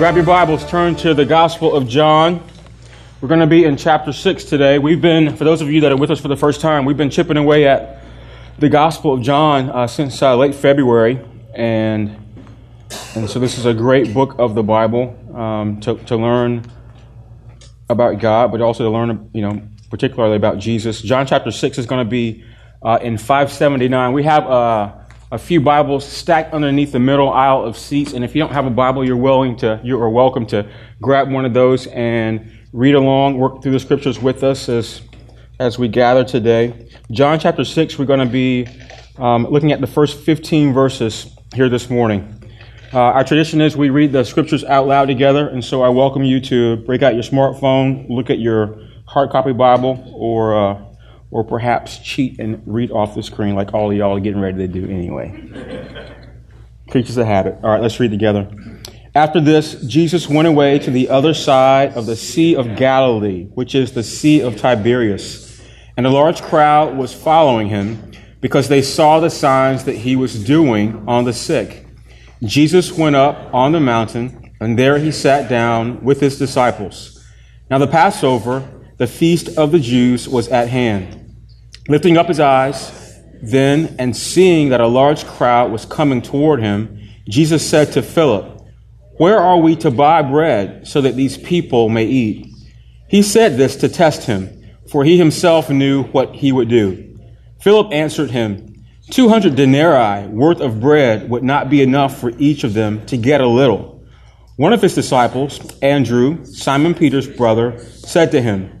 grab your Bibles, turn to the Gospel of John. We're going to be in chapter 6 today. We've been, for those of you that are with us for the first time, we've been chipping away at the Gospel of John uh, since uh, late February. And, and so this is a great book of the Bible um, to, to learn about God, but also to learn, you know, particularly about Jesus. John chapter 6 is going to be uh, in 579. We have uh, a few Bibles stacked underneath the middle aisle of seats. And if you don't have a Bible, you're willing to, you are welcome to grab one of those and read along, work through the scriptures with us as, as we gather today. John chapter 6, we're going to be um, looking at the first 15 verses here this morning. Uh, our tradition is we read the scriptures out loud together, and so I welcome you to break out your smartphone, look at your hard copy Bible, or uh, or perhaps cheat and read off the screen like all of y'all are getting ready to do anyway. Creatures of habit. All right, let's read together. After this, Jesus went away to the other side of the Sea of Galilee, which is the Sea of Tiberias. And a large crowd was following him because they saw the signs that he was doing on the sick. Jesus went up on the mountain, and there he sat down with his disciples. Now the Passover, the feast of the Jews, was at hand. Lifting up his eyes, then, and seeing that a large crowd was coming toward him, Jesus said to Philip, Where are we to buy bread so that these people may eat? He said this to test him, for he himself knew what he would do. Philip answered him, Two hundred denarii worth of bread would not be enough for each of them to get a little. One of his disciples, Andrew, Simon Peter's brother, said to him,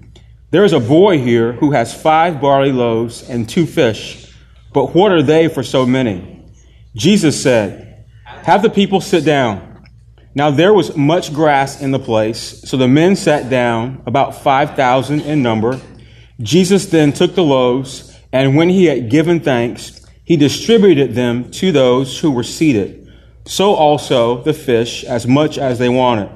there is a boy here who has five barley loaves and two fish, but what are they for so many? Jesus said, Have the people sit down. Now there was much grass in the place, so the men sat down, about 5,000 in number. Jesus then took the loaves, and when he had given thanks, he distributed them to those who were seated. So also the fish, as much as they wanted.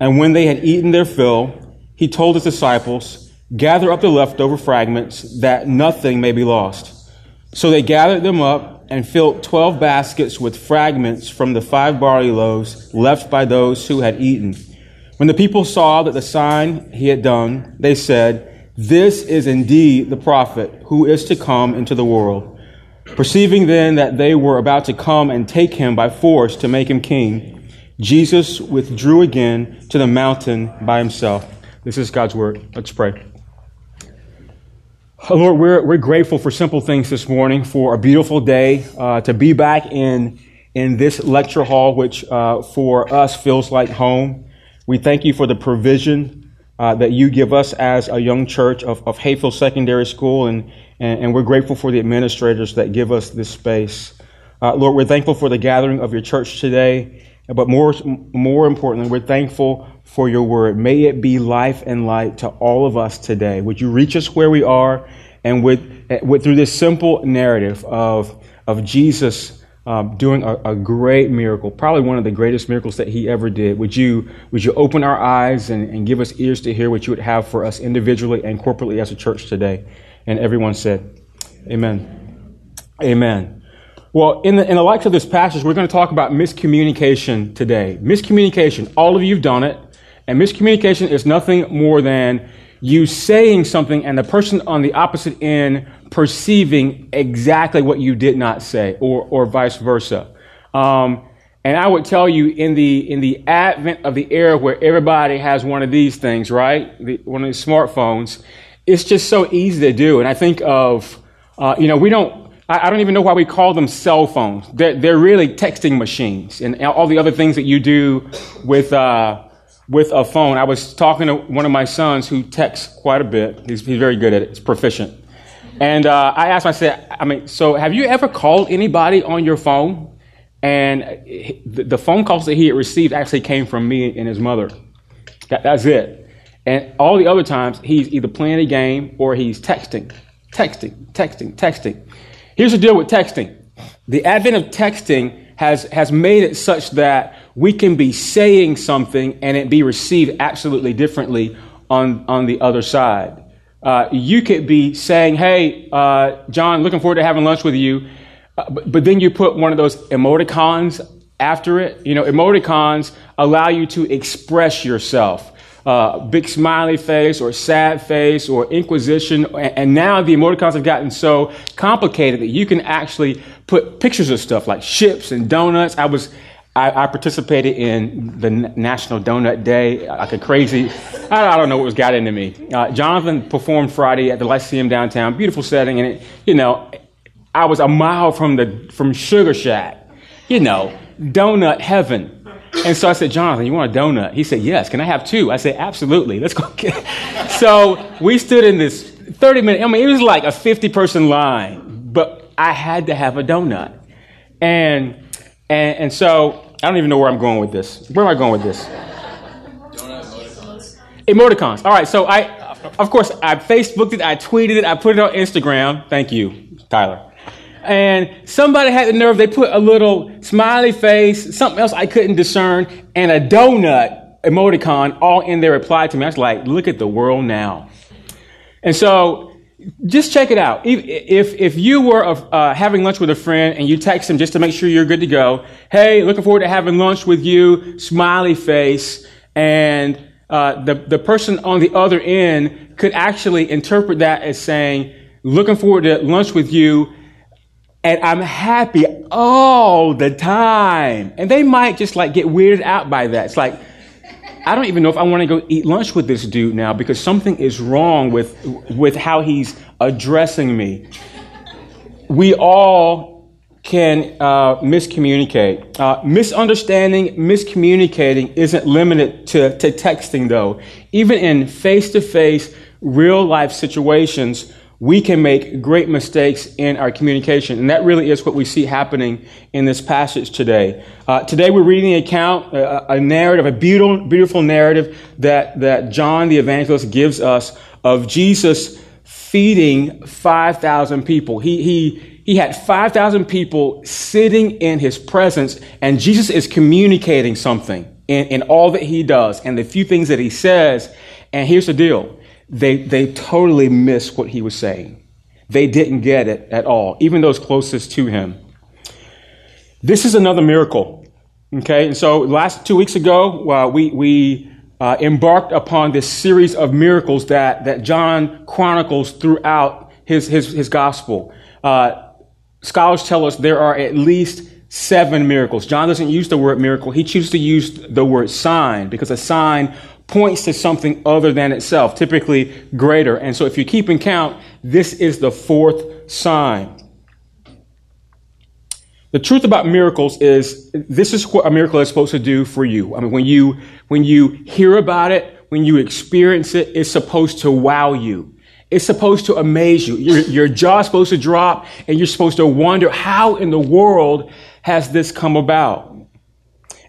And when they had eaten their fill, he told his disciples, Gather up the leftover fragments that nothing may be lost. So they gathered them up and filled twelve baskets with fragments from the five barley loaves left by those who had eaten. When the people saw that the sign he had done, they said, This is indeed the prophet who is to come into the world. Perceiving then that they were about to come and take him by force to make him king, Jesus withdrew again to the mountain by himself. This is God's word. Let's pray. Lord, we're, we're grateful for simple things this morning, for a beautiful day, uh, to be back in, in this lecture hall, which uh, for us feels like home. We thank you for the provision uh, that you give us as a young church of, of Hayfield Secondary School, and, and, and, we're grateful for the administrators that give us this space. Uh, Lord, we're thankful for the gathering of your church today, but more, more importantly, we're thankful for your word. May it be life and light to all of us today. Would you reach us where we are and with, with through this simple narrative of, of Jesus um, doing a, a, great miracle, probably one of the greatest miracles that he ever did. Would you, would you open our eyes and, and give us ears to hear what you would have for us individually and corporately as a church today? And everyone said, Amen. Amen. Well, in the, in the likes of this passage, we're going to talk about miscommunication today. Miscommunication. All of you have done it. And miscommunication is nothing more than you saying something and the person on the opposite end perceiving exactly what you did not say, or, or vice versa. Um, and I would tell you in the in the advent of the era where everybody has one of these things, right? The, one of these smartphones, it's just so easy to do. And I think of, uh, you know, we don't. I, don't even know why we call them cell phones. They're, they're really texting machines and all the other things that you do with. Uh, with a phone. I was talking to one of my sons who texts quite a bit. He's, he's very good at it. He's proficient. And uh, I asked him, I said, I mean, so have you ever called anybody on your phone? And the, the phone calls that he had received actually came from me and his mother. That, that's it. And all the other times, he's either playing a game or he's texting, texting, texting, texting. Here's the deal with texting. The advent of texting has, has made it such that we can be saying something and it be received absolutely differently on, on the other side. Uh, you could be saying, Hey, uh, John, looking forward to having lunch with you. Uh, but, but, then you put one of those emoticons after it. You know, emoticons allow you to express yourself. Uh, big smiley face or sad face or inquisition. And now the emoticons have gotten so complicated that you can actually put pictures of stuff like ships and donuts. I was, I, participated in the National Donut Day, like a crazy, I, I don't know what was got into me. Uh, Jonathan performed Friday at the Lyceum downtown, beautiful setting. And it, you know, I was a mile from the, from Sugar Shack, you know, donut heaven. And so I said, Jonathan, you want a donut? He said, Yes. Can I have two? I said, Absolutely. Let's go get it. So we stood in this 30 minute, I mean, it was like a 50 person line, but I had to have a donut. And, and, and so I don't even know where I'm going with this. Where am I going with this? emoticons. Emoticons. All right. So I, of course, I Facebooked it, I tweeted it, I put it on Instagram. Thank you, Tyler and somebody had the nerve, they put a little smiley face, something else I couldn't discern, and a donut emoticon all in their reply to me. I was like, look at the world now. And so just check it out. If, if, if you were uh, having lunch with a friend and you text them just to make sure you're good to go, hey, looking forward to having lunch with you, smiley face, and uh, the, the person on the other end could actually interpret that as saying, looking forward to lunch with you, and I'm happy all the time. And they might just like get weirded out by that. It's like, I don't even know if I want to go eat lunch with this dude now because something is wrong with, with how he's addressing me. We all can uh, miscommunicate. Uh, misunderstanding, miscommunicating isn't limited to, to texting, though. Even in face to face, real life situations, we can make great mistakes in our communication. And that really is what we see happening in this passage today. Uh, today we're reading an account, a, a narrative, a beautiful, beautiful narrative that, that John the evangelist gives us of Jesus feeding 5,000 people. He, he, he had 5,000 people sitting in his presence, and Jesus is communicating something in, in all that he does and the few things that he says. And here's the deal they, they totally missed what he was saying. They didn't get it at all, even those closest to him. This is another miracle. Okay, and so last two weeks ago, uh, we, we uh, embarked upon this series of miracles that, that John chronicles throughout his, his, his gospel. Uh, scholars tell us there are at least seven miracles. John doesn't use the word miracle, he chooses to use the word sign because a sign points to something other than itself, typically greater. And so if you're keeping count, this is the fourth sign. The truth about miracles is this is what a miracle is supposed to do for you. I mean, when you, when you hear about it, when you experience it, it's supposed to wow you. It's supposed to amaze you. Your, your jaw's supposed to drop and you're supposed to wonder how in the world has this come about?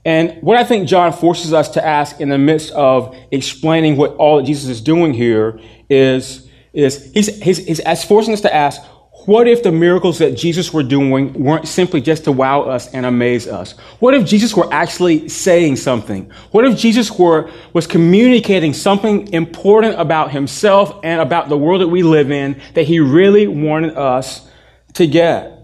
And what I think John forces us to ask in the midst of explaining what all that Jesus is doing here is, is he's, he's, he's forcing us to ask, what if the miracles that Jesus were doing weren't simply just to wow us and amaze us? What if Jesus were actually saying something? What if Jesus were, was communicating something important about himself and about the world that we live in that he really wanted us to get?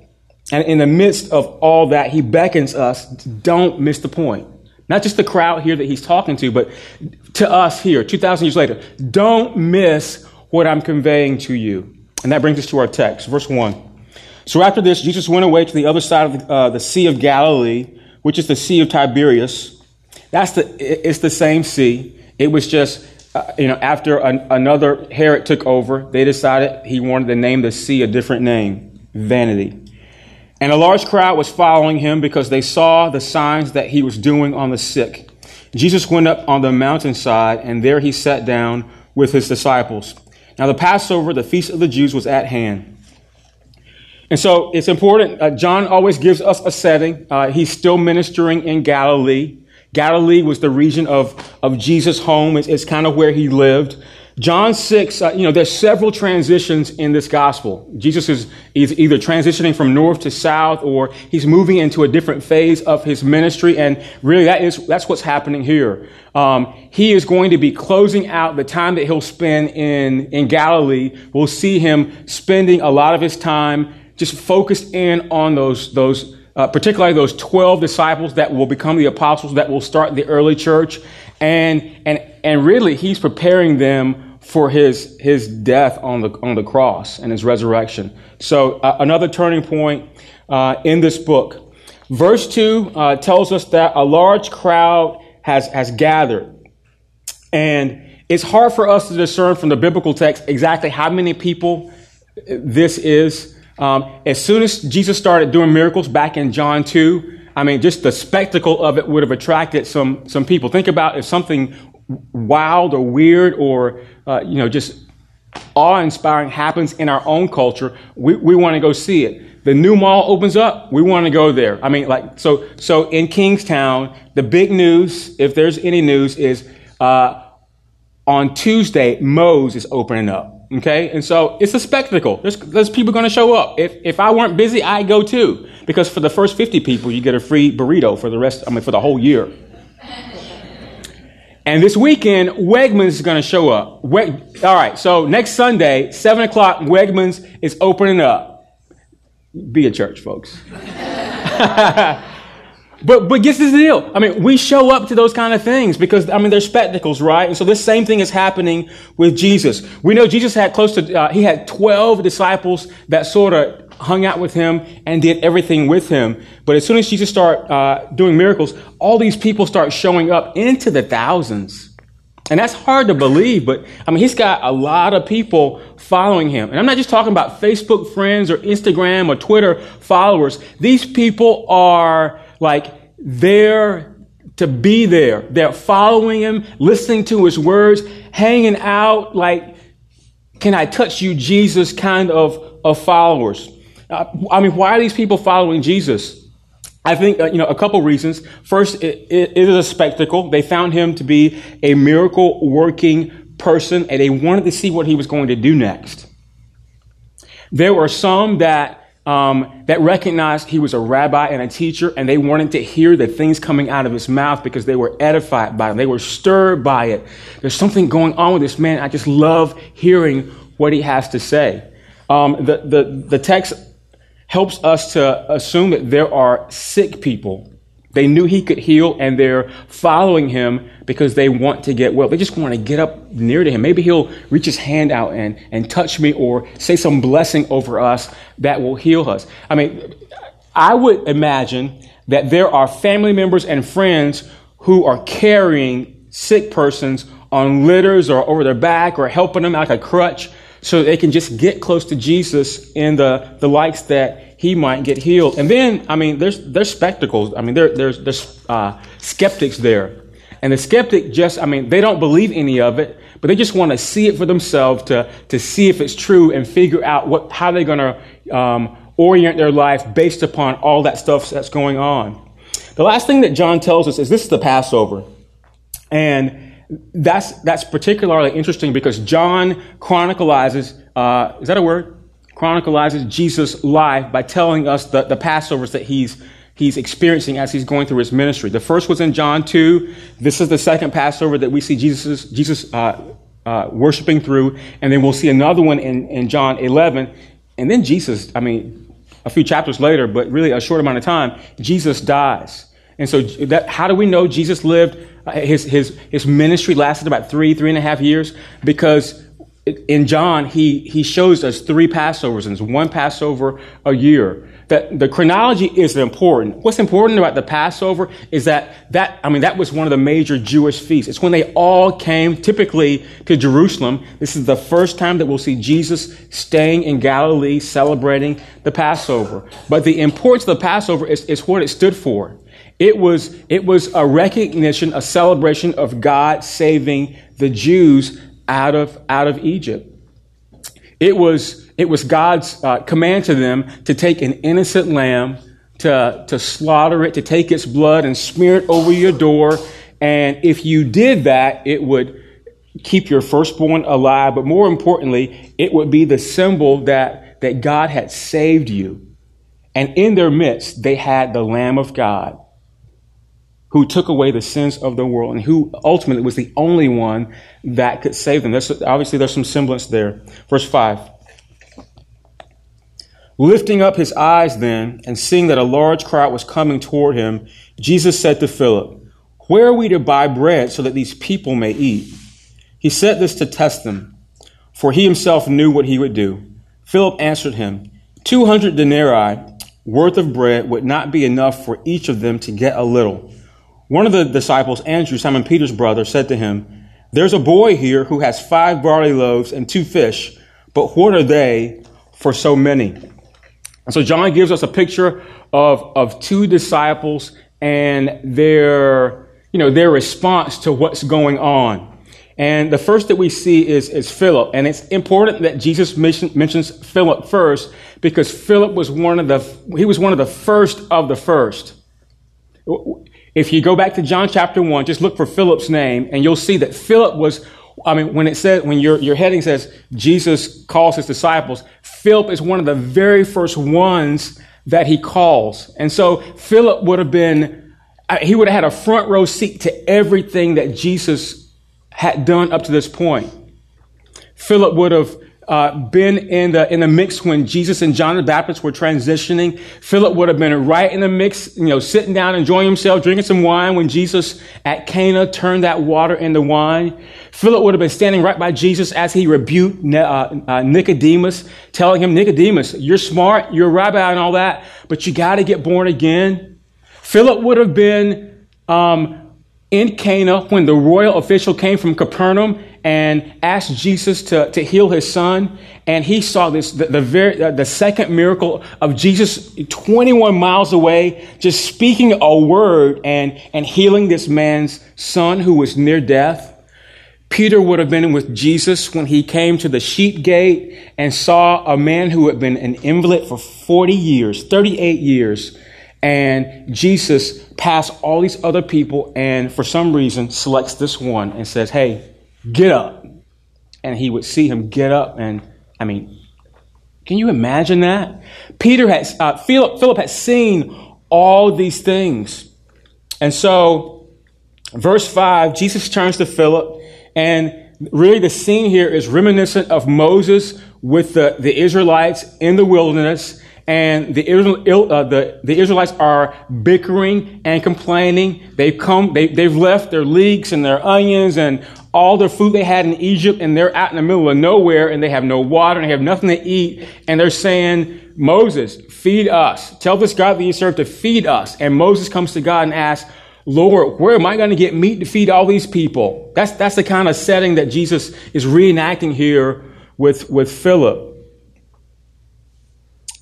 And in the midst of all that, he beckons us, don't miss the point. Not just the crowd here that he's talking to, but to us here, 2,000 years later. Don't miss what I'm conveying to you. And that brings us to our text, verse 1. So after this, Jesus went away to the other side of the, uh, the Sea of Galilee, which is the Sea of Tiberias. That's the, it's the same sea. It was just, uh, you know, after an, another Herod took over, they decided he wanted to name the sea a different name, Vanity. And a large crowd was following him because they saw the signs that he was doing on the sick. Jesus went up on the mountainside, and there he sat down with his disciples. Now, the Passover, the feast of the Jews, was at hand. And so it's important. Uh, John always gives us a setting. Uh, he's still ministering in Galilee. Galilee was the region of, of Jesus' home. It's, it's kind of where he lived. John 6, uh, you know, there's several transitions in this gospel. Jesus is, is either transitioning from north to south or he's moving into a different phase of his ministry. And really that is, that's what's happening here. Um, he is going to be closing out the time that he'll spend in, in Galilee. We'll see him spending a lot of his time just focused in on those, those, uh, particularly those 12 disciples that will become the apostles that will start the early church. And, and, and really, he's preparing them for his, his death on the, on the cross and his resurrection. So, uh, another turning point uh, in this book. Verse 2 uh, tells us that a large crowd has, has gathered. And it's hard for us to discern from the biblical text exactly how many people this is. Um, as soon as Jesus started doing miracles back in John 2, I mean, just the spectacle of it would have attracted some, some people. Think about if something wild or weird or, uh, you know, just awe inspiring happens in our own culture, we, we want to go see it. The new mall opens up, we want to go there. I mean, like, so, so in Kingstowne, the big news, if there's any news, is uh, on Tuesday, Moe's is opening up. Okay, and so it's a spectacle. There's, there's people going to show up. If, if I weren't busy, I'd go too. Because for the first 50 people, you get a free burrito for the rest, I mean, for the whole year. And this weekend, Wegmans is going to show up. We- All right, so next Sunday, 7 o'clock, Wegmans is opening up. Be a church, folks. But but guess the deal. I mean, we show up to those kind of things because I mean they're spectacles, right? And so this same thing is happening with Jesus. We know Jesus had close to uh, he had twelve disciples that sort of hung out with him and did everything with him. But as soon as Jesus started uh, doing miracles, all these people start showing up into the thousands. And that's hard to believe, but I mean, he's got a lot of people following him. And I'm not just talking about Facebook friends or Instagram or Twitter followers. These people are like there to be there. They're following him, listening to his words, hanging out like, can I touch you, Jesus kind of, of followers. Uh, I mean, why are these people following Jesus? I think, uh, you know, a couple reasons. First, it, it, it is a spectacle. They found him to be a miracle working person and they wanted to see what he was going to do next. There were some that um, that recognized he was a rabbi and a teacher, and they wanted to hear the things coming out of his mouth because they were edified by him. They were stirred by it. There's something going on with this man. I just love hearing what he has to say. Um, the, the, the text helps us to assume that there are sick people. They knew he could heal, and they're following him because they want to get well. They just want to get up near to him. Maybe he'll reach his hand out and, and touch me or say some blessing over us that will heal us. I mean, I would imagine that there are family members and friends who are carrying sick persons on litters or over their back or helping them like a crutch so they can just get close to Jesus in the, the likes that he might get healed. And then, I mean, there's, there's spectacles. I mean, there, there's, there's uh, skeptics there and the skeptic just, I mean, they don't believe any of it, but they just want to see it for themselves to, to see if it's true and figure out what, how they're going to um, orient their life based upon all that stuff that's going on. The last thing that John tells us is this is the Passover. And that's, that's particularly interesting because John chronicalizes, uh, is that a word? Chronicalizes Jesus' life by telling us the, the Passovers that he's he's experiencing as he's going through his ministry. The first was in John 2. This is the second Passover that we see Jesus, Jesus uh, uh, worshiping through. And then we'll see another one in, in John 11. And then Jesus, I mean, a few chapters later, but really a short amount of time, Jesus dies. And so that, how do we know Jesus lived? Uh, his, his, his ministry lasted about three, three and a half years because in John, he, he shows us three Passovers and it's one Passover a year that the chronology is important. What's important about the Passover is that that, I mean, that was one of the major Jewish feasts. It's when they all came typically to Jerusalem. This is the first time that we'll see Jesus staying in Galilee celebrating the Passover. But the importance of the Passover is, is what it stood for. It was, it was a recognition, a celebration of God saving the Jews out of, out of Egypt. It was, it was God's uh, command to them to take an innocent lamb, to, to slaughter it, to take its blood and smear it over your door. And if you did that, it would keep your firstborn alive. But more importantly, it would be the symbol that, that God had saved you. And in their midst, they had the Lamb of God who took away the sins of the world and who ultimately was the only one that could save them. There's, obviously, there's some semblance there. Verse 5. Lifting up his eyes then, and seeing that a large crowd was coming toward him, Jesus said to Philip, Where are we to buy bread so that these people may eat? He said this to test them, for he himself knew what he would do. Philip answered him, Two hundred denarii worth of bread would not be enough for each of them to get a little. One of the disciples, Andrew, Simon Peter's brother, said to him, There's a boy here who has five barley loaves and two fish, but what are they for so many? And so John gives us a picture of, of two disciples and their, you know, their response to what's going on. And the first that we see is, is Philip. And it's important that Jesus mention, mentions Philip first because Philip was one of the, he was one of the first of the first. If you go back to John chapter one, just look for Philip's name and you'll see that Philip was I mean, when it says, when your, your heading says Jesus calls his disciples, Philip is one of the very first ones that he calls. And so Philip would have been, uh, he would have had a front row seat to everything that Jesus had done up to this point. Philip would have uh, been in the in the mix when Jesus and John the Baptist were transitioning. Philip would have been right in the mix, you know, sitting down, enjoying himself, drinking some wine when Jesus at Cana turned that water into wine. Philip would have been standing right by Jesus as he rebuked uh, uh, Nicodemus, telling him, Nicodemus, you're smart, you're a rabbi and all that, but you got to get born again. Philip would have been um, in Cana when the royal official came from Capernaum and asked Jesus to, to heal his son. And he saw this, the, the, very, uh, the second miracle of Jesus 21 miles away, just speaking a word and, and healing this man's son who was near death. Peter would have been with Jesus when he came to the sheep gate and saw a man who had been an invalid for 40 years, 38 years, and Jesus passed all these other people and for some reason selects this one and says, Hey, get up. And he would see him get up. And I mean, can you imagine that? Peter has, uh, Philip, Philip had seen all these things. And so, verse 5, Jesus turns to Philip, and really the scene here is reminiscent of Moses with the, the Israelites in the wilderness and the, uh, the, the Israelites are bickering and complaining. They've come, they, they've left their leeks and their onions and all the food they had in Egypt, and they're out in the middle of nowhere, and they have no water, and they have nothing to eat, and they're saying, Moses, feed us. Tell this God that you serve to feed us. And Moses comes to God and asks, Lord, where am I going to get meat to feed all these people? That's, that's the kind of setting that Jesus is reenacting here with, with Philip.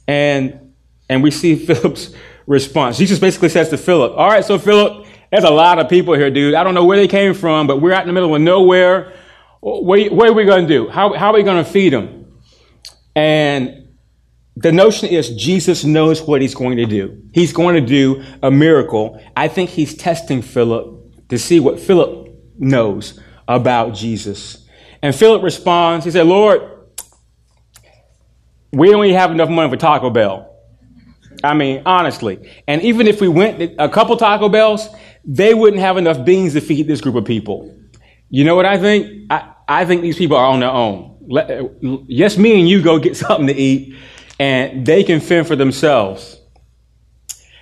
And, and we see Philip's response. Jesus basically says to Philip, All right, so Philip, there's a lot of people here, dude. I don't know where they came from, but we're out in the middle of nowhere. What, what are we going to do? How, how are we going to feed them? And the notion is Jesus knows what he's going to do. He's going to do a miracle. I think he's testing Philip to see what Philip knows about Jesus. And Philip responds, he said, Lord, we even have enough money for Taco Bell. I mean, honestly. And even if we went a couple Taco Bells, they wouldn't have enough beans to feed this group of people. You know what I think? I, I think these people are on their own. Let, yes, me and you go get something to eat, and they can fend for themselves.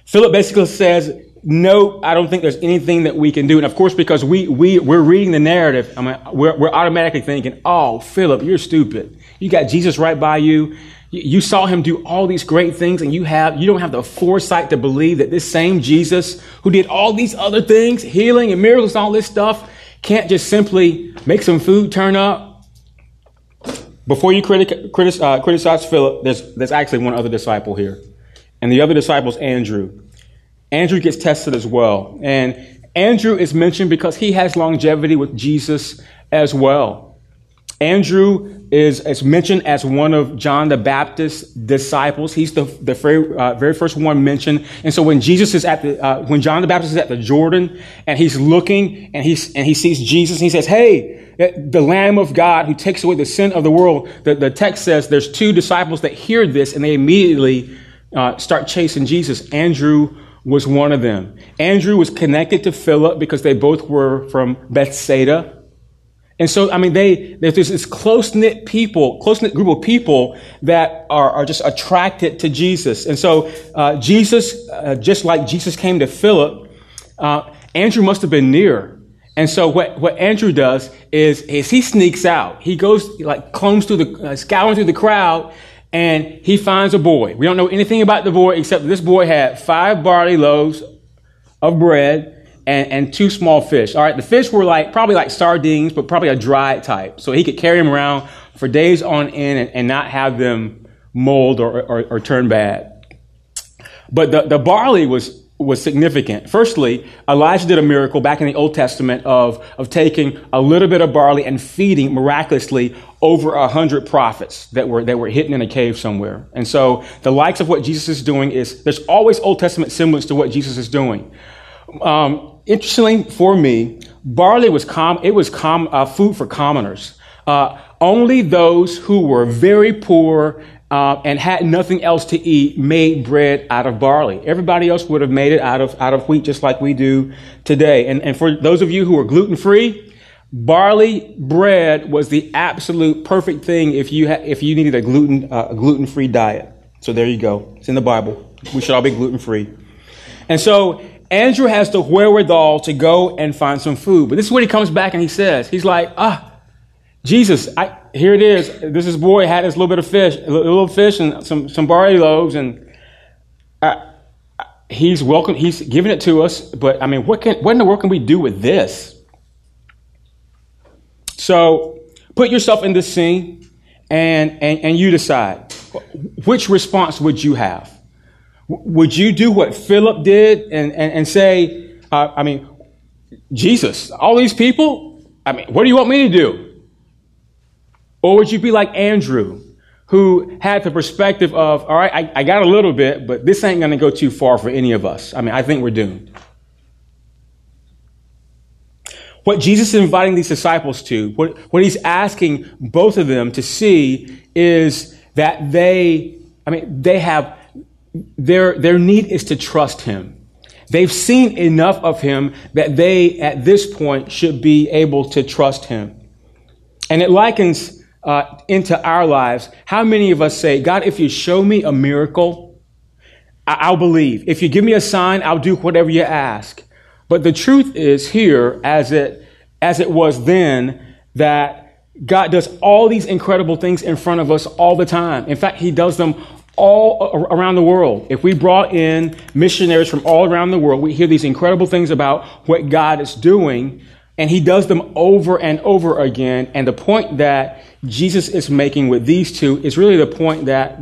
Philip basically says, no, I don't think there's anything that we can do. And of course, because we, we, we're reading the narrative, I mean, we're, we're automatically thinking, oh, Philip, you're stupid. You got Jesus right by you. You saw him do all these great things and you have, you don't have the foresight to believe that this same Jesus who did all these other things, healing and miracles and all this stuff, can't just simply make some food turn up. Before you critic, critic, uh, criticize Philip, there's, there's actually one other disciple here. And the other disciple is Andrew. Andrew gets tested as well. And Andrew is mentioned because he has longevity with Jesus as well. Andrew is, is mentioned as one of John the Baptist's disciples. He's the, the very, uh, very first one mentioned. And so when Jesus is at the, uh, when John the Baptist is at the Jordan and he's looking and he's, and he sees Jesus and he says, Hey, the Lamb of God who takes away the sin of the world. The, the text says there's two disciples that hear this and they immediately uh, start chasing Jesus. Andrew was one of them. Andrew was connected to Philip because they both were from Bethsaida And so, I mean, they, there's this close knit people, close knit group of people that are, are just attracted to Jesus. And so, uh, Jesus, uh, just like Jesus came to Philip, uh, Andrew must have been near. And so what, what Andrew does is, is he sneaks out. He goes, like, combs through the, uh, scouring through the crowd, and he finds a boy. We don't know anything about the boy except this boy had five barley loaves of bread and, and two small fish. All right, the fish were like probably like sardines, but probably a dried type. So he could carry them around for days on end and, and not have them mold or, or, or turn bad. But the, the barley was was significant. Firstly, Elijah did a miracle back in the Old Testament of, of taking a little bit of barley and feeding miraculously over a hundred prophets that were, that were hidden in a cave somewhere. And so the likes of what Jesus is doing is, there's always Old Testament semblance to what Jesus is doing. Um, interestingly for me, barley was com- it was com- uh, food for commoners. Uh, only those who were very poor uh, and had nothing else to eat made bread out of barley. Everybody else would have made it out of out of wheat, just like we do today. And and for those of you who are gluten free, barley bread was the absolute perfect thing if you ha- if you needed a gluten uh, gluten free diet. So there you go. It's in the Bible. We should all be gluten free. And so Andrew has the wherewithal to go and find some food. But this is what he comes back and he says, he's like, ah, Jesus, I, here it is. This is boy had this little bit of fish, a little fish and some, some barley loaves, and uh, he's welcome. He's giving it to us. But I mean, what can what in the world can we do with this? So put yourself in this scene, and and, and you decide which response would you have. Would you do what Philip did and, and, and say, uh, I mean, Jesus, all these people, I mean, what do you want me to do? Or would you be like Andrew, who had the perspective of, all right, I, I got a little bit, but this ain't going to go too far for any of us. I mean, I think we're doomed. What Jesus is inviting these disciples to, what, what he's asking both of them to see is that they, I mean, they have their, their need is to trust him. They've seen enough of him that they, at this point, should be able to trust him. And it likens uh, into our lives. How many of us say, God, if you show me a miracle, I- I'll believe. If you give me a sign, I'll do whatever you ask. But the truth is here, as it, as it was then, that God does all these incredible things in front of us all the time. In fact, He does them all uh, around the world. If we brought in missionaries from all around the world, we hear these incredible things about what God is doing, and He does them over and over again. And the point that Jesus is making with these two is really the point that,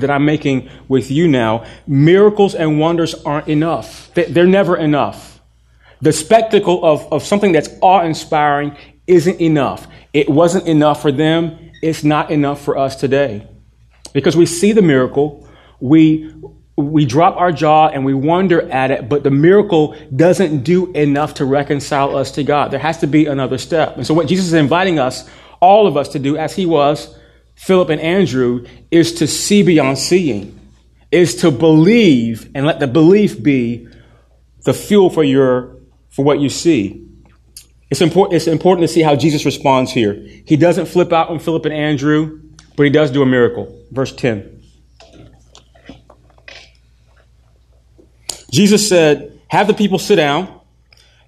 that I'm making with you now. Miracles and wonders aren't enough. They're never enough. The spectacle of, of something that's awe inspiring isn't enough. It wasn't enough for them. It's not enough for us today. Because we see the miracle, we, we drop our jaw and we wonder at it, but the miracle doesn't do enough to reconcile us to God. There has to be another step. And so, what Jesus is inviting us, all of us, to do, as he was, Philip and Andrew, is to see beyond seeing, is to believe and let the belief be the fuel for your for what you see. It's important, it's important to see how Jesus responds here. He doesn't flip out on Philip and Andrew. But he does do a miracle. Verse 10. Jesus said, Have the people sit down.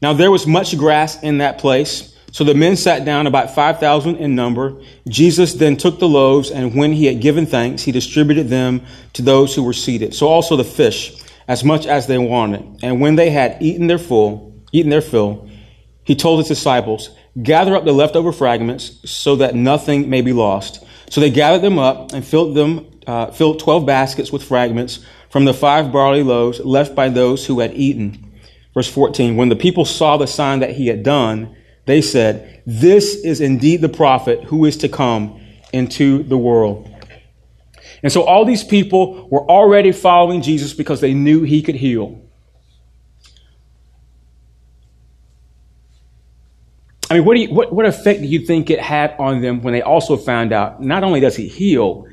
Now there was much grass in that place. So the men sat down, about 5,000 in number. Jesus then took the loaves, and when he had given thanks, he distributed them to those who were seated. So also the fish, as much as they wanted. And when they had eaten their full, eaten their fill, he told his disciples, Gather up the leftover fragments so that nothing may be lost. So they gathered them up and filled them, uh, filled twelve baskets with fragments from the five barley loaves left by those who had eaten. Verse 14, when the people saw the sign that he had done, they said, This is indeed the prophet who is to come into the world. And so all these people were already following Jesus because they knew he could heal. I mean, what, do you, what, what effect do you think it had on them when they also found out not only does he heal,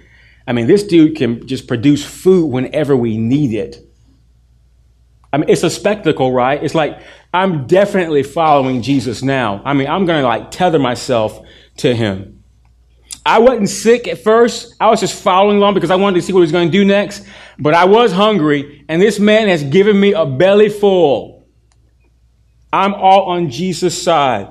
I mean, this dude can just produce food whenever we need it. I mean, it's a spectacle, right? It's like, I'm definitely following Jesus now. I mean, I'm going to like tether myself to him. I wasn't sick at first. I was just following along because I wanted to see what he was going to do next. But I was hungry, and this man has given me a belly full. I'm all on Jesus' side.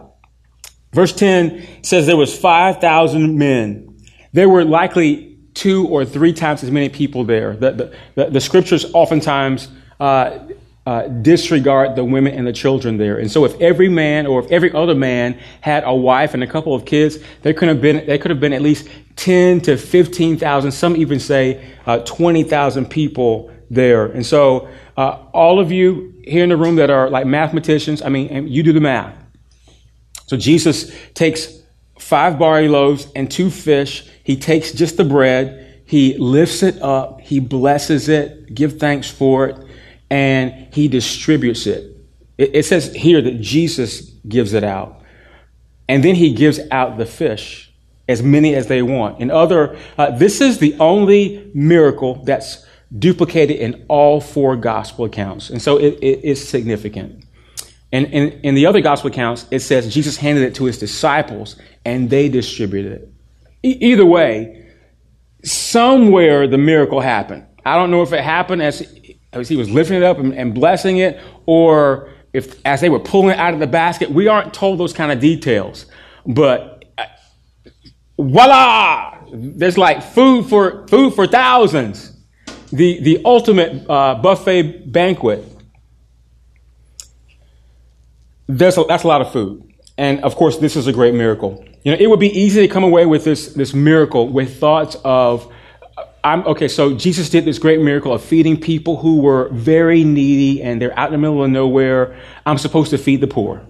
Verse 10 says there was 5,000 men. There were likely two or three times as many people there. The, the, the scriptures oftentimes uh, uh, disregard the women and the children there. And so if every man or if every other man had a wife and a couple of kids, there could have been, there could have been at least 10 to 15,000, some even say uh, 20,000 people there. And so uh, all of you here in the room that are like mathematicians, I mean, you do the math. So Jesus takes five barley loaves and two fish. He takes just the bread. He lifts it up. He blesses it, give thanks for it and he distributes it. it. Says here that Jesus gives it out. And then he gives out the fish, as many as they want. In other, uh, this is the only miracle that's duplicated in all four gospel accounts. And so it is significant. And in, in the other gospel accounts, it says Jesus handed it to his disciples and they distributed it. E- either way, somewhere the miracle happened. I don't know if it happened as as he was lifting it up and, and blessing it, or if as they were pulling it out of the basket. We aren't told those kind of details. But uh, voila! There's like food for food for thousands. The the ultimate uh, buffet banquet. There's a, that's a lot of food, and of course, this is a great miracle. You know, it would be easy to come away with this this miracle with thoughts of I'm okay. So Jesus did this great miracle of feeding people who were very needy and they're out in the middle of nowhere. I'm supposed to feed the poor.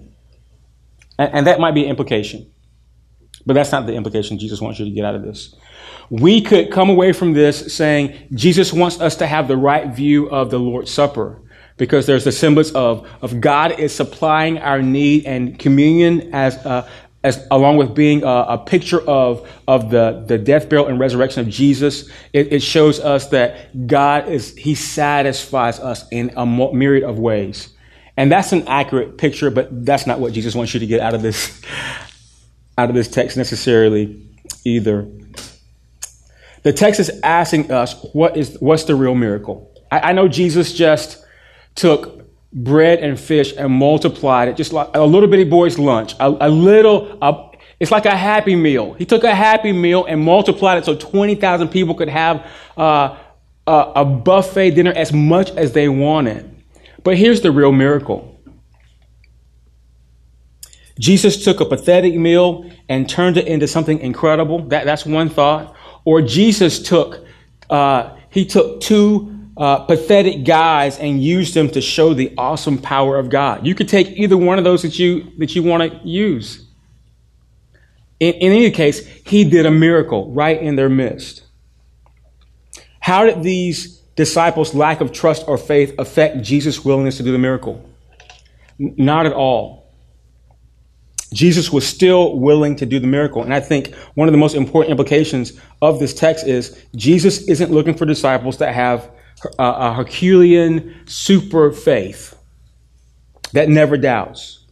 And, and that might be an implication. But that's not the implication Jesus wants you to get out of this. We could come away from this saying Jesus wants us to have the right view of the Lord's Supper because there's the semblance of, of God is supplying our need and communion as a, as, along with being a, a, picture of, of the, the death, burial, and resurrection of Jesus, it, it, shows us that God is, He satisfies us in a myriad of ways. And that's an accurate picture, but that's not what Jesus wants you to get out of this, out of this text necessarily either. The text is asking us, what is, what's the real miracle? I, I know Jesus just took bread and fish and multiplied it, just like a little bitty boy's lunch. A, a little, a, it's like a happy meal. He took a happy meal and multiplied it so 20,000 people could have uh, a, a buffet dinner as much as they wanted. But here's the real miracle. Jesus took a pathetic meal and turned it into something incredible. That, that's one thought. Or Jesus took, uh, he took two uh, pathetic guys and use them to show the awesome power of God. You could take either one of those that you that you want to use. In, in any case, he did a miracle right in their midst. How did these disciples' lack of trust or faith affect Jesus' willingness to do the miracle? Not at all. Jesus was still willing to do the miracle. And I think one of the most important implications of this text is Jesus isn't looking for disciples that have a Herculean super faith that never doubts.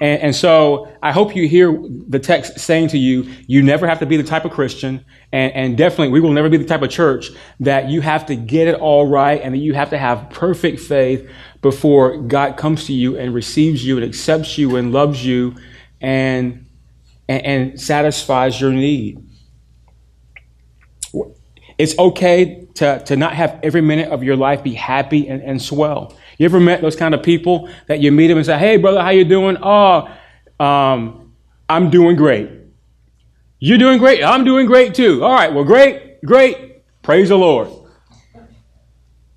And, and, so I hope you hear the text saying to you, you never have to be the type of Christian, and, and definitely we will never be the type of church that you have to get it all right and that you have to have perfect faith before God comes to you and receives you and accepts you and loves you and, and, and satisfies your need. It's okay to, to not have every minute of your life be happy and, and swell. You ever met those kind of people that you meet them and say, hey, brother, how you doing? Oh, um, I'm doing great. You're doing great. I'm doing great too. All right. Well, great, great. Praise the Lord.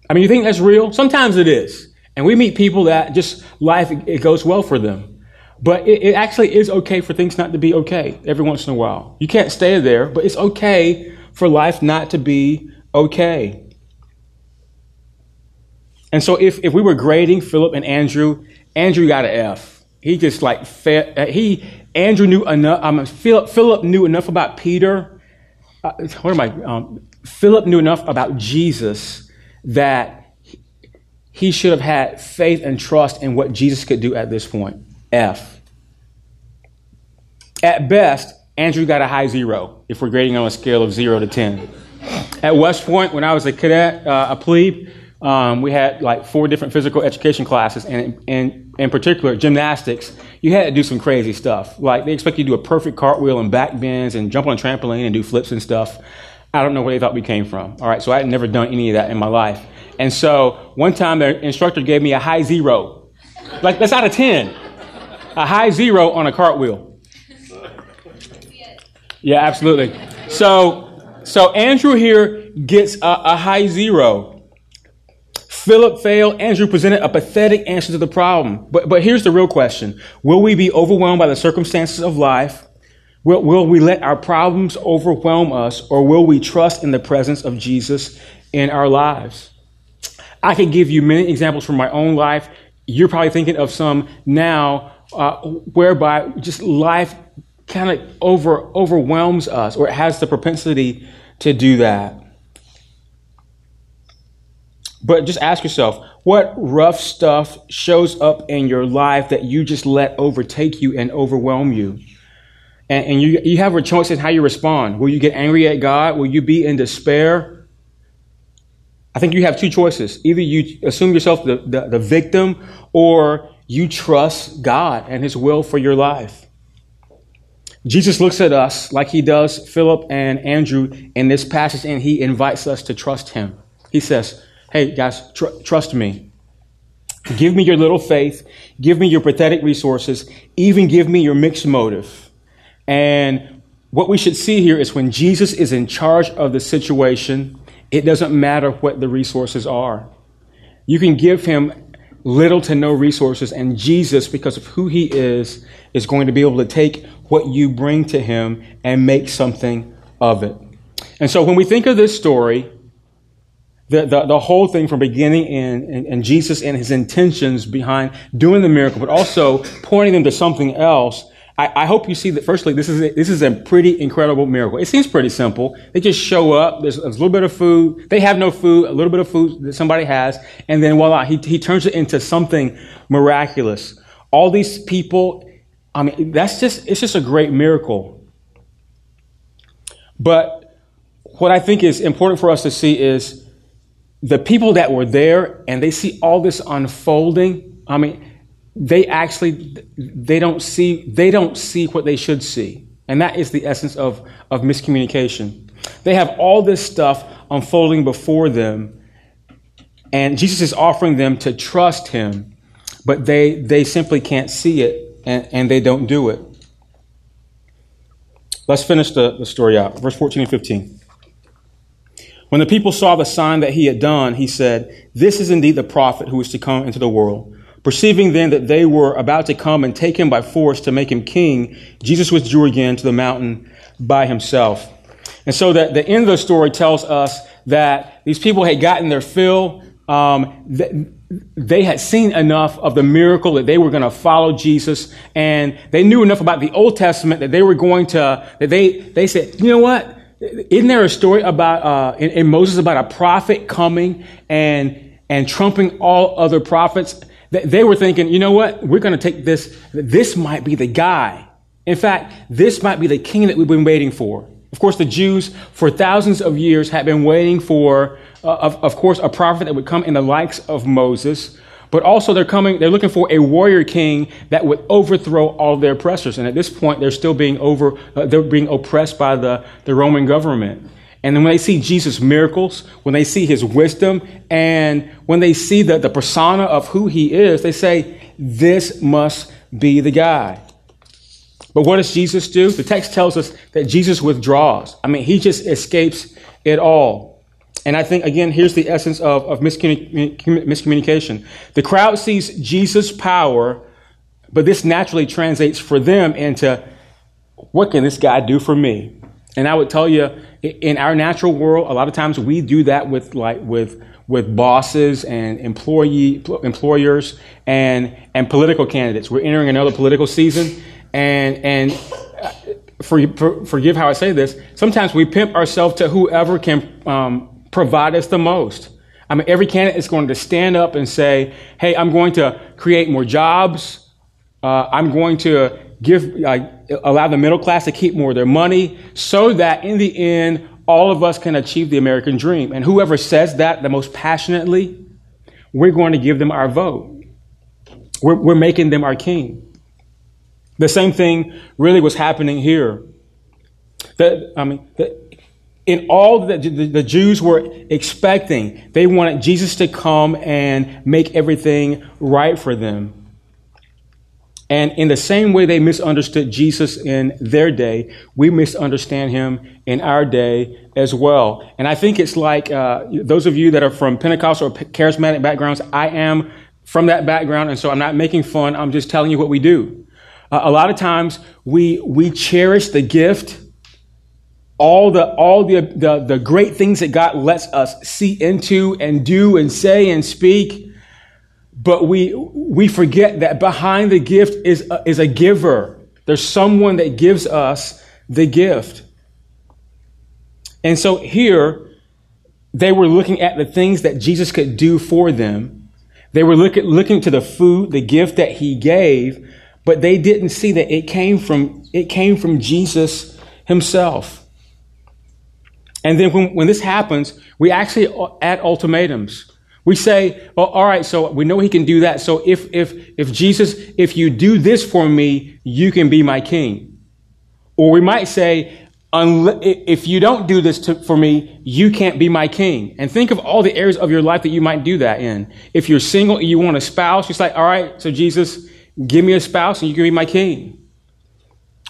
I mean, you think that's real? Sometimes it is. And we meet people that just life, it goes well for them. But it, it actually is okay for things not to be okay every once in a while. You can't stay there, but it's okay for life not to be okay. And so if, if we were grading Philip and Andrew, Andrew got an F. He just like, uh, he, Andrew knew enough, I mean, Philip, Philip knew enough about Peter. Uh, what am I? Um, Philip knew enough about Jesus that he should have had faith and trust in what Jesus could do at this point. F. At best, Andrew got a high zero if we're grading on a scale of zero to 10. At West Point, when I was a cadet, uh, a plebe, um, we had like four different physical education classes, and, and in particular, gymnastics. You had to do some crazy stuff. Like they expect you to do a perfect cartwheel and back bends and jump on a trampoline and do flips and stuff. I don't know where they thought we came from. All right, so I had never done any of that in my life. And so one time the instructor gave me a high zero. Like that's out of 10. A high zero on a cartwheel. Yeah, absolutely. So, so Andrew here gets a, a high zero. Philip failed. Andrew presented a pathetic answer to the problem. But, but here's the real question. Will we be overwhelmed by the circumstances of life? Will, will we let our problems overwhelm us or will we trust in the presence of Jesus in our lives? I could give you many examples from my own life. You're probably thinking of some now uh, whereby just life kind of over overwhelms us or it has the propensity to do that. But just ask yourself, what rough stuff shows up in your life that you just let overtake you and overwhelm you? And, and you, you have a choice in how you respond. Will you get angry at God? Will you be in despair? I think you have two choices. Either you assume yourself the, the, the victim or you trust God and His will for your life. Jesus looks at us like he does Philip and Andrew in this passage, and he invites us to trust him. He says, Hey, guys, tr- trust me. Give me your little faith. Give me your pathetic resources. Even give me your mixed motive. And what we should see here is when Jesus is in charge of the situation, it doesn't matter what the resources are. You can give him little to no resources, and Jesus, because of who he is, is going to be able to take what you bring to him and make something of it. And so when we think of this story, the, the, the whole thing from beginning in, and, and Jesus and his intentions behind doing the miracle, but also pointing them to something else, I, I, hope you see that firstly, this is, a, this is a pretty incredible miracle. It seems pretty simple. They just show up, there's, there's, a little bit of food, they have no food, a little bit of food that somebody has, and then voila, he, he turns it into something miraculous. All these people, I mean, that's just, it's just a great miracle. But what I think is important for us to see is the people that were there and they see all this unfolding. I mean, they actually they don't see they don't see what they should see and that is the essence of, of miscommunication they have all this stuff unfolding before them and jesus is offering them to trust him but they they simply can't see it and, and they don't do it let's finish the, the story out verse 14 and 15 when the people saw the sign that he had done he said this is indeed the prophet who is to come into the world Perceiving then that they were about to come and take him by force to make him king, Jesus withdrew again to the mountain by himself. And so that the end of the story tells us that these people had gotten their fill. Um, they had seen enough of the miracle that they were going to follow Jesus, and they knew enough about the Old Testament that they were going to. That they they said, you know what? Isn't there a story about uh, in, in Moses about a prophet coming and and trumping all other prophets? They were thinking, you know what? We're going to take this. This might be the guy. In fact, this might be the king that we've been waiting for. Of course, the Jews for thousands of years had been waiting for, uh, of, of course, a prophet that would come in the likes of Moses. But also, they're coming. They're looking for a warrior king that would overthrow all their oppressors. And at this point, they're still being over. Uh, they're being oppressed by the, the Roman government. And then when they see Jesus' miracles, when they see his wisdom, and when they see the, the persona of who he is, they say, This must be the guy. But what does Jesus do? The text tells us that Jesus withdraws. I mean, he just escapes it all. And I think, again, here's the essence of, of miscommunication. The crowd sees Jesus' power, but this naturally translates for them into what can this guy do for me? And I would tell you, in our natural world, a lot of times we do that with like with with bosses and employee employers and and political candidates. We're entering another political season, and and uh, for, for, forgive how I say this. Sometimes we pimp ourselves to whoever can um, provide us the most. I mean, every candidate is going to stand up and say, "Hey, I'm going to create more jobs. Uh, I'm going to give, uh, allow the middle class to keep more of their money so that in the end, all of us can achieve the American dream. And whoever says that the most passionately, we're going to give them our vote. We're, we're making them our king. The same thing really was happening here. The, I mean, in all that the, Jews were expecting, they wanted Jesus to come and make everything right for them. And in the same way they misunderstood Jesus in their day, we misunderstand him in our day as well. And I think it's like uh, those of you that are from Pentecostal or charismatic backgrounds, I am from that background, and so I'm not making fun, I'm just telling you what we do. Uh, a lot of times we, we cherish the gift all the all the, the the great things that God lets us see into and do and say and speak but we, we forget that behind the gift is a, is a giver. There's someone that gives us the gift. And so here, they were looking at the things that Jesus could do for them. They were looking, looking to the food, the gift that he gave, but they didn't see that it came from, it came from Jesus himself. And then when, when this happens, we actually add ultimatums. We say, well, all right, so we know he can do that. So if, if, if Jesus, if you do this for me, you can be my king. Or we might say, if you don't do this to, for me, you can't be my king. And think of all the areas of your life that you might do that in. If you're single and you want a spouse, it's like, all right, so Jesus, give me a spouse and you can be my king.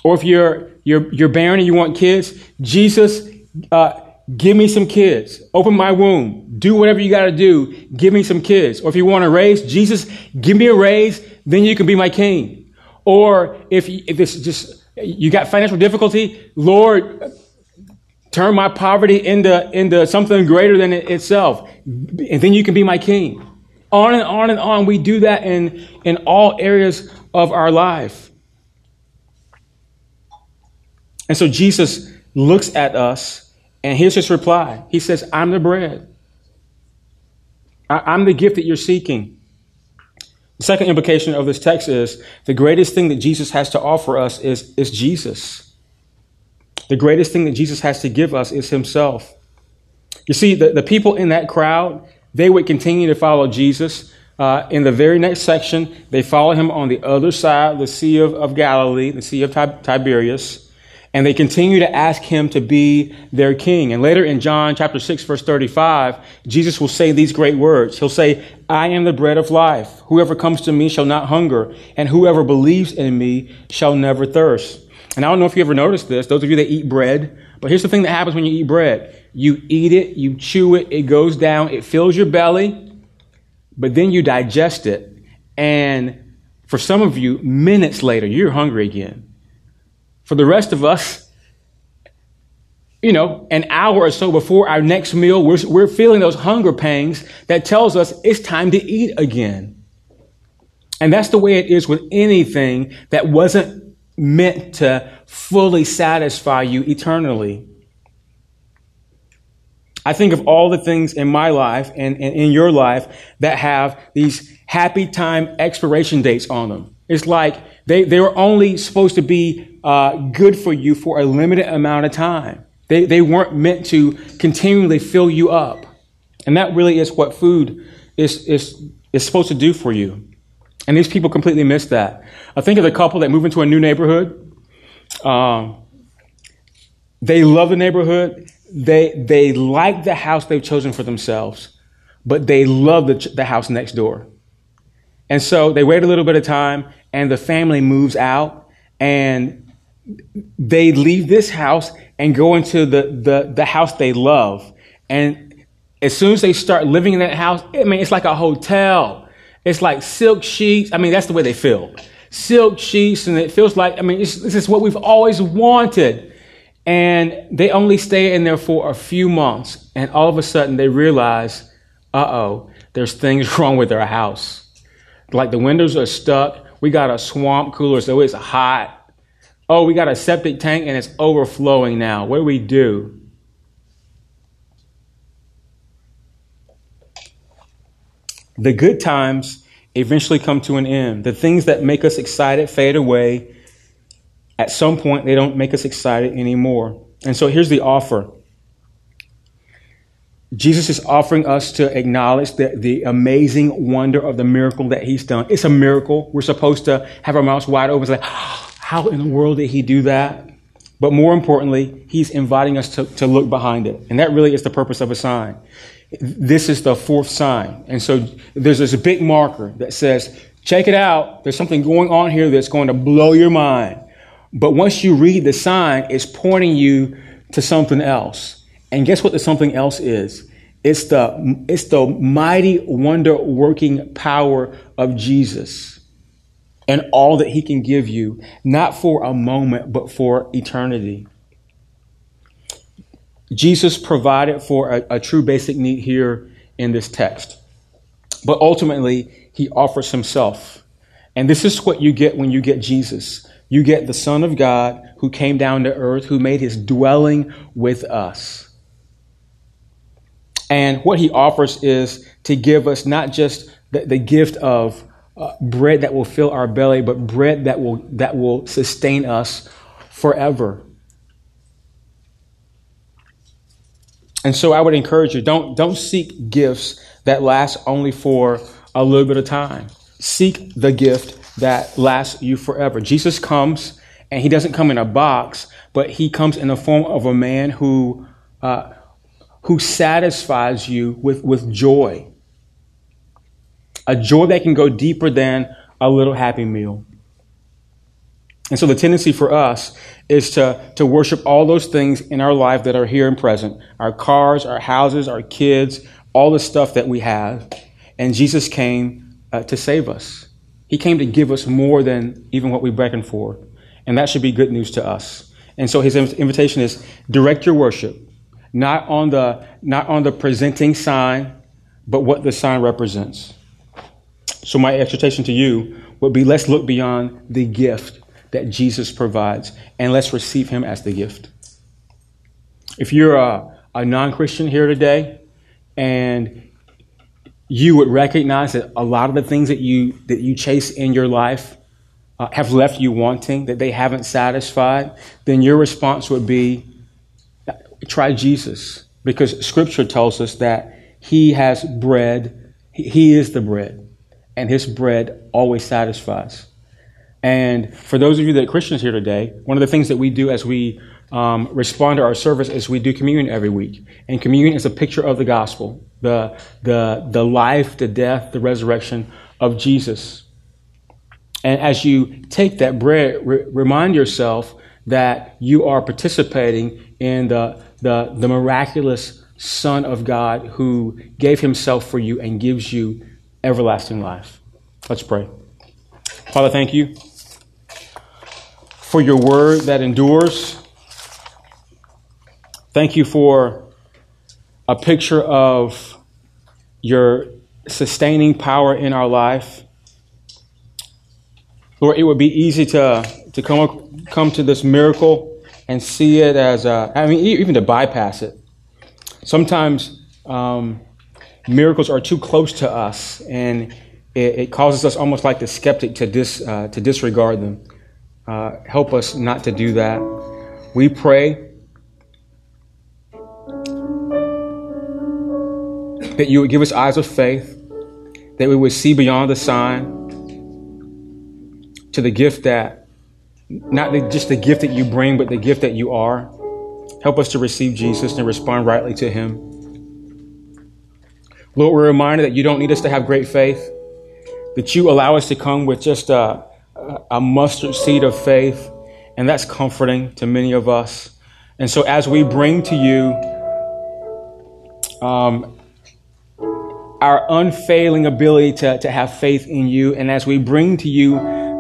Or if you're, you're, you're barren and you want kids, Jesus, uh, give me some kids. Open my womb. Do whatever you got to do. Give me some kids. Or if you want a raise, Jesus, give me a raise, then you can be my king. Or if, if it's just, you got financial difficulty, Lord, turn my poverty into, into something greater than it itself. And then you can be my king. On and on and on. We do that in, in all areas of our life. And so Jesus looks at us and here's his reply He says, I'm the bread. I- am the gift that you're seeking. The second implication of this text is the greatest thing that Jesus has to offer us is, is Jesus. The greatest thing that Jesus has to give us is himself. You see, the, the people in that crowd, they would continue to follow Jesus. Uh, in the very next section, they follow him on the other side, the Sea of, of Galilee, the Sea of Tiberias. And they continue to ask him to be their king. And later in John chapter 6, verse 35, Jesus will say these great words. He'll say, I am the bread of life. Whoever comes to me shall not hunger, and whoever believes in me shall never thirst. And I don't know if you ever noticed this, those of you that eat bread, but here's the thing that happens when you eat bread. You eat it, you chew it, it goes down, it fills your belly, but then you digest it. And for some of you, minutes later, you're hungry again. For the rest of us, you know, an hour or so before our next meal, we're, we're feeling those hunger pangs that tells us it's time to eat again. And that's the way it is with anything that wasn't meant to fully satisfy you eternally. I think of all the things in my life and, and, in your life that have these happy time expiration dates on them. It's like they, they were only supposed to be uh, good for you for a limited amount of time. They, they weren't meant to continually fill you up. And that really is what food is, is, is supposed to do for you. And these people completely miss that. I think of the couple that move into a new neighborhood. Um, they love the neighborhood. They, they like the house they've chosen for themselves, but they love the, the house next door. And so they wait a little bit of time and the family moves out and they leave this house and go into the, the, the house they love. And as soon as they start living in that house, I mean, it's like a hotel. It's like silk sheets. I mean, that's the way they feel. Silk sheets, and it feels like, I mean, this is what we've always wanted. And they only stay in there for a few months. And all of a sudden, they realize, uh oh, there's things wrong with their house. Like the windows are stuck. We got a swamp cooler, so it's hot. Oh, we got a septic tank and it's overflowing now. What do we do? The good times eventually come to an end. The things that make us excited fade away, at some point they don't make us excited anymore. And so here's the offer. Jesus is offering us to acknowledge the, the amazing wonder of the miracle that he's done. It's a miracle. We're supposed to have our mouths wide open. Like, how in the world did he do that? But more importantly, he's inviting us to, to look behind it. And that really is the purpose of a sign. This is the fourth sign. And so there's this big marker that says, check it out. There's something going on here that's going to blow your mind. But once you read the sign, it's pointing you to something else. And guess what the something else is? It's the, it's the mighty wonder working power of Jesus and all that he can give you, not for a moment, but for eternity. Jesus provided for a, a true basic need here in this text. But ultimately, he offers himself. And this is what you get when you get Jesus. You get the Son of God who came down to earth, who made his dwelling with us. And what he offers is to give us not just the, the gift of uh, bread that will fill our belly, but bread that will, that will sustain us forever. And so I would encourage you don't, don't seek gifts that last only for a little bit of time. Seek the gift that lasts you forever. Jesus comes, and he doesn't come in a box, but he comes in the form of a man who, uh, who satisfies you with, with joy. A joy that can go deeper than a little happy meal. And so the tendency for us is to, to worship all those things in our life that are here and present our cars, our houses, our kids, all the stuff that we have. And Jesus came uh, to save us. He came to give us more than even what we beckon for. And that should be good news to us. And so his invitation is direct your worship, not on the, not on the presenting sign, but what the sign represents. So my exhortation to you would be let's look beyond the gift that Jesus provides and let's receive him as the gift. If you're a, a non Christian here today and you would recognize that a lot of the things that you, that you chase in your life uh, have left you wanting, that they haven't satisfied, then your response would be try Jesus. Because scripture tells us that he has bread, he is the bread, and his bread always satisfies. And for those of you that are Christians here today, one of the things that we do as we um, respond to our service is we do communion every week. And communion is a picture of the gospel, the, the, the life, the death, the resurrection of Jesus. And as you take that bread, re- remind yourself that you are participating in the, the, the miraculous Son of God who gave himself for you and gives you everlasting life. Let's pray. Father, thank you for your word that endures. Thank you for a picture of your sustaining power in our life. Lord, it would be easy to, to come, come to this miracle and see it as, a, I mean, even to bypass it. Sometimes um, miracles are too close to us, and it, it, causes us almost like the skeptic to, dis, uh, to disregard them. Uh, help us not to do that. We pray that you would give us eyes of faith, that we would see beyond the sign to the gift that, not the, just the gift that you bring, but the gift that you are. Help us to receive Jesus and respond rightly to him. Lord, we're reminded that you don't need us to have great faith, that you allow us to come with just a a mustard seed of faith, and that's comforting to many of us. And so, as we bring to you um, our unfailing ability to, to have faith in you, and as we bring to you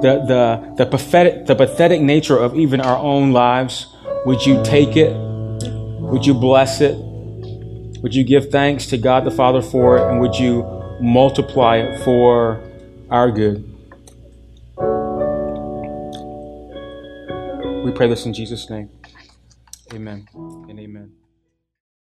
the, the, the, pathetic, the pathetic nature of even our own lives, would you take it? Would you bless it? Would you give thanks to God the Father for it? And would you multiply it for our good? We pray this in Jesus' name. Amen and amen.